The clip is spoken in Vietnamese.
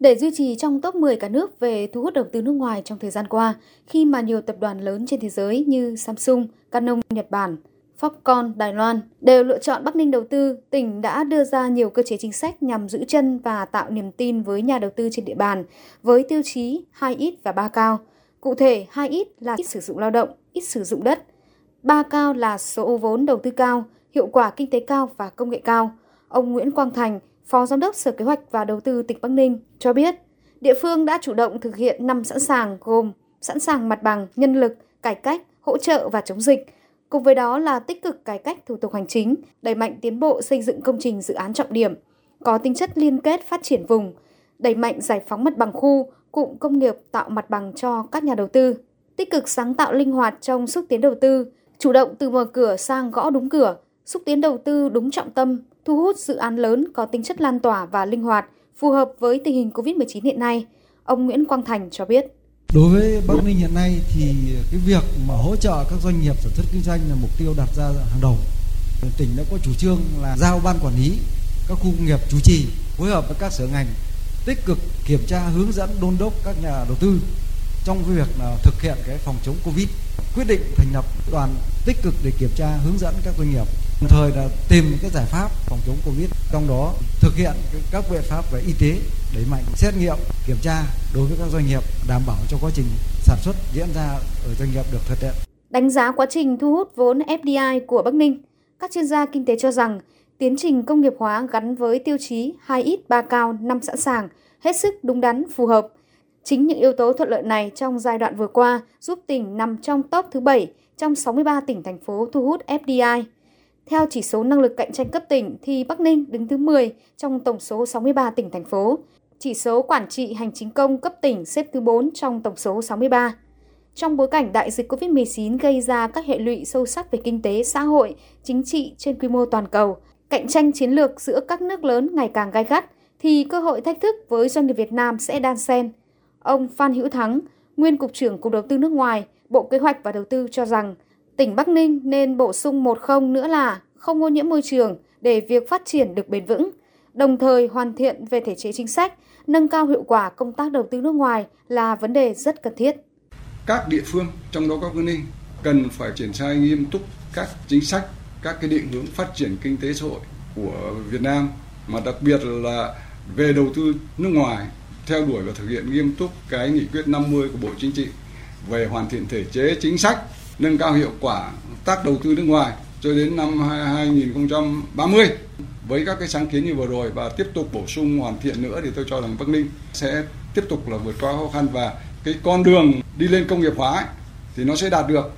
Để duy trì trong top 10 cả nước về thu hút đầu tư nước ngoài trong thời gian qua, khi mà nhiều tập đoàn lớn trên thế giới như Samsung, Canon Nhật Bản, Foxconn Đài Loan đều lựa chọn Bắc Ninh đầu tư, tỉnh đã đưa ra nhiều cơ chế chính sách nhằm giữ chân và tạo niềm tin với nhà đầu tư trên địa bàn với tiêu chí 2 ít và 3 cao. Cụ thể, 2 ít là ít sử dụng lao động, ít sử dụng đất. 3 cao là số vốn đầu tư cao, hiệu quả kinh tế cao và công nghệ cao. Ông Nguyễn Quang Thành, Phó Giám đốc Sở Kế hoạch và Đầu tư tỉnh Bắc Ninh cho biết, địa phương đã chủ động thực hiện năm sẵn sàng gồm sẵn sàng mặt bằng, nhân lực, cải cách, hỗ trợ và chống dịch. Cùng với đó là tích cực cải cách thủ tục hành chính, đẩy mạnh tiến bộ xây dựng công trình dự án trọng điểm, có tính chất liên kết phát triển vùng, đẩy mạnh giải phóng mặt bằng khu, cụm công nghiệp tạo mặt bằng cho các nhà đầu tư, tích cực sáng tạo linh hoạt trong xúc tiến đầu tư, chủ động từ mở cửa sang gõ đúng cửa, xúc tiến đầu tư đúng trọng tâm, thu hút dự án lớn có tính chất lan tỏa và linh hoạt, phù hợp với tình hình COVID-19 hiện nay. Ông Nguyễn Quang Thành cho biết. Đối với Bắc Ninh hiện nay thì cái việc mà hỗ trợ các doanh nghiệp sản xuất kinh doanh là mục tiêu đặt ra hàng đầu. Tỉnh đã có chủ trương là giao ban quản lý các khu công nghiệp chủ trì phối hợp với các sở ngành tích cực kiểm tra hướng dẫn đôn đốc các nhà đầu tư trong việc là thực hiện cái phòng chống Covid quyết định thành lập đoàn tích cực để kiểm tra hướng dẫn các doanh nghiệp đồng thời là tìm cái giải pháp phòng chống covid. Trong đó thực hiện các biện pháp về y tế, đẩy mạnh xét nghiệm, kiểm tra đối với các doanh nghiệp, đảm bảo cho quá trình sản xuất diễn ra ở doanh nghiệp được thực hiện đánh giá quá trình thu hút vốn FDI của Bắc Ninh, các chuyên gia kinh tế cho rằng tiến trình công nghiệp hóa gắn với tiêu chí 2 ít 3 cao 5 sẵn sàng, hết sức đúng đắn, phù hợp. Chính những yếu tố thuận lợi này trong giai đoạn vừa qua giúp tỉnh nằm trong top thứ 7 trong 63 tỉnh thành phố thu hút FDI. Theo chỉ số năng lực cạnh tranh cấp tỉnh thì Bắc Ninh đứng thứ 10 trong tổng số 63 tỉnh thành phố. Chỉ số quản trị hành chính công cấp tỉnh xếp thứ 4 trong tổng số 63. Trong bối cảnh đại dịch COVID-19 gây ra các hệ lụy sâu sắc về kinh tế, xã hội, chính trị trên quy mô toàn cầu, cạnh tranh chiến lược giữa các nước lớn ngày càng gai gắt, thì cơ hội thách thức với doanh nghiệp Việt Nam sẽ đan xen. Ông Phan Hữu Thắng, nguyên Cục trưởng Cục Đầu tư nước ngoài, Bộ Kế hoạch và Đầu tư cho rằng tỉnh Bắc Ninh nên bổ sung một không nữa là không ô nhiễm môi trường để việc phát triển được bền vững, đồng thời hoàn thiện về thể chế chính sách, nâng cao hiệu quả công tác đầu tư nước ngoài là vấn đề rất cần thiết. Các địa phương, trong đó có Bắc Ninh, cần phải triển khai nghiêm túc các chính sách, các cái định hướng phát triển kinh tế xã hội của Việt Nam mà đặc biệt là về đầu tư nước ngoài theo đuổi và thực hiện nghiêm túc cái nghị quyết 50 của Bộ Chính trị về hoàn thiện thể chế chính sách, nâng cao hiệu quả tác đầu tư nước ngoài cho đến năm 2030 với các cái sáng kiến như vừa rồi và tiếp tục bổ sung hoàn thiện nữa thì tôi cho rằng Bắc Ninh sẽ tiếp tục là vượt qua khó khăn và cái con đường đi lên công nghiệp hóa ấy, thì nó sẽ đạt được.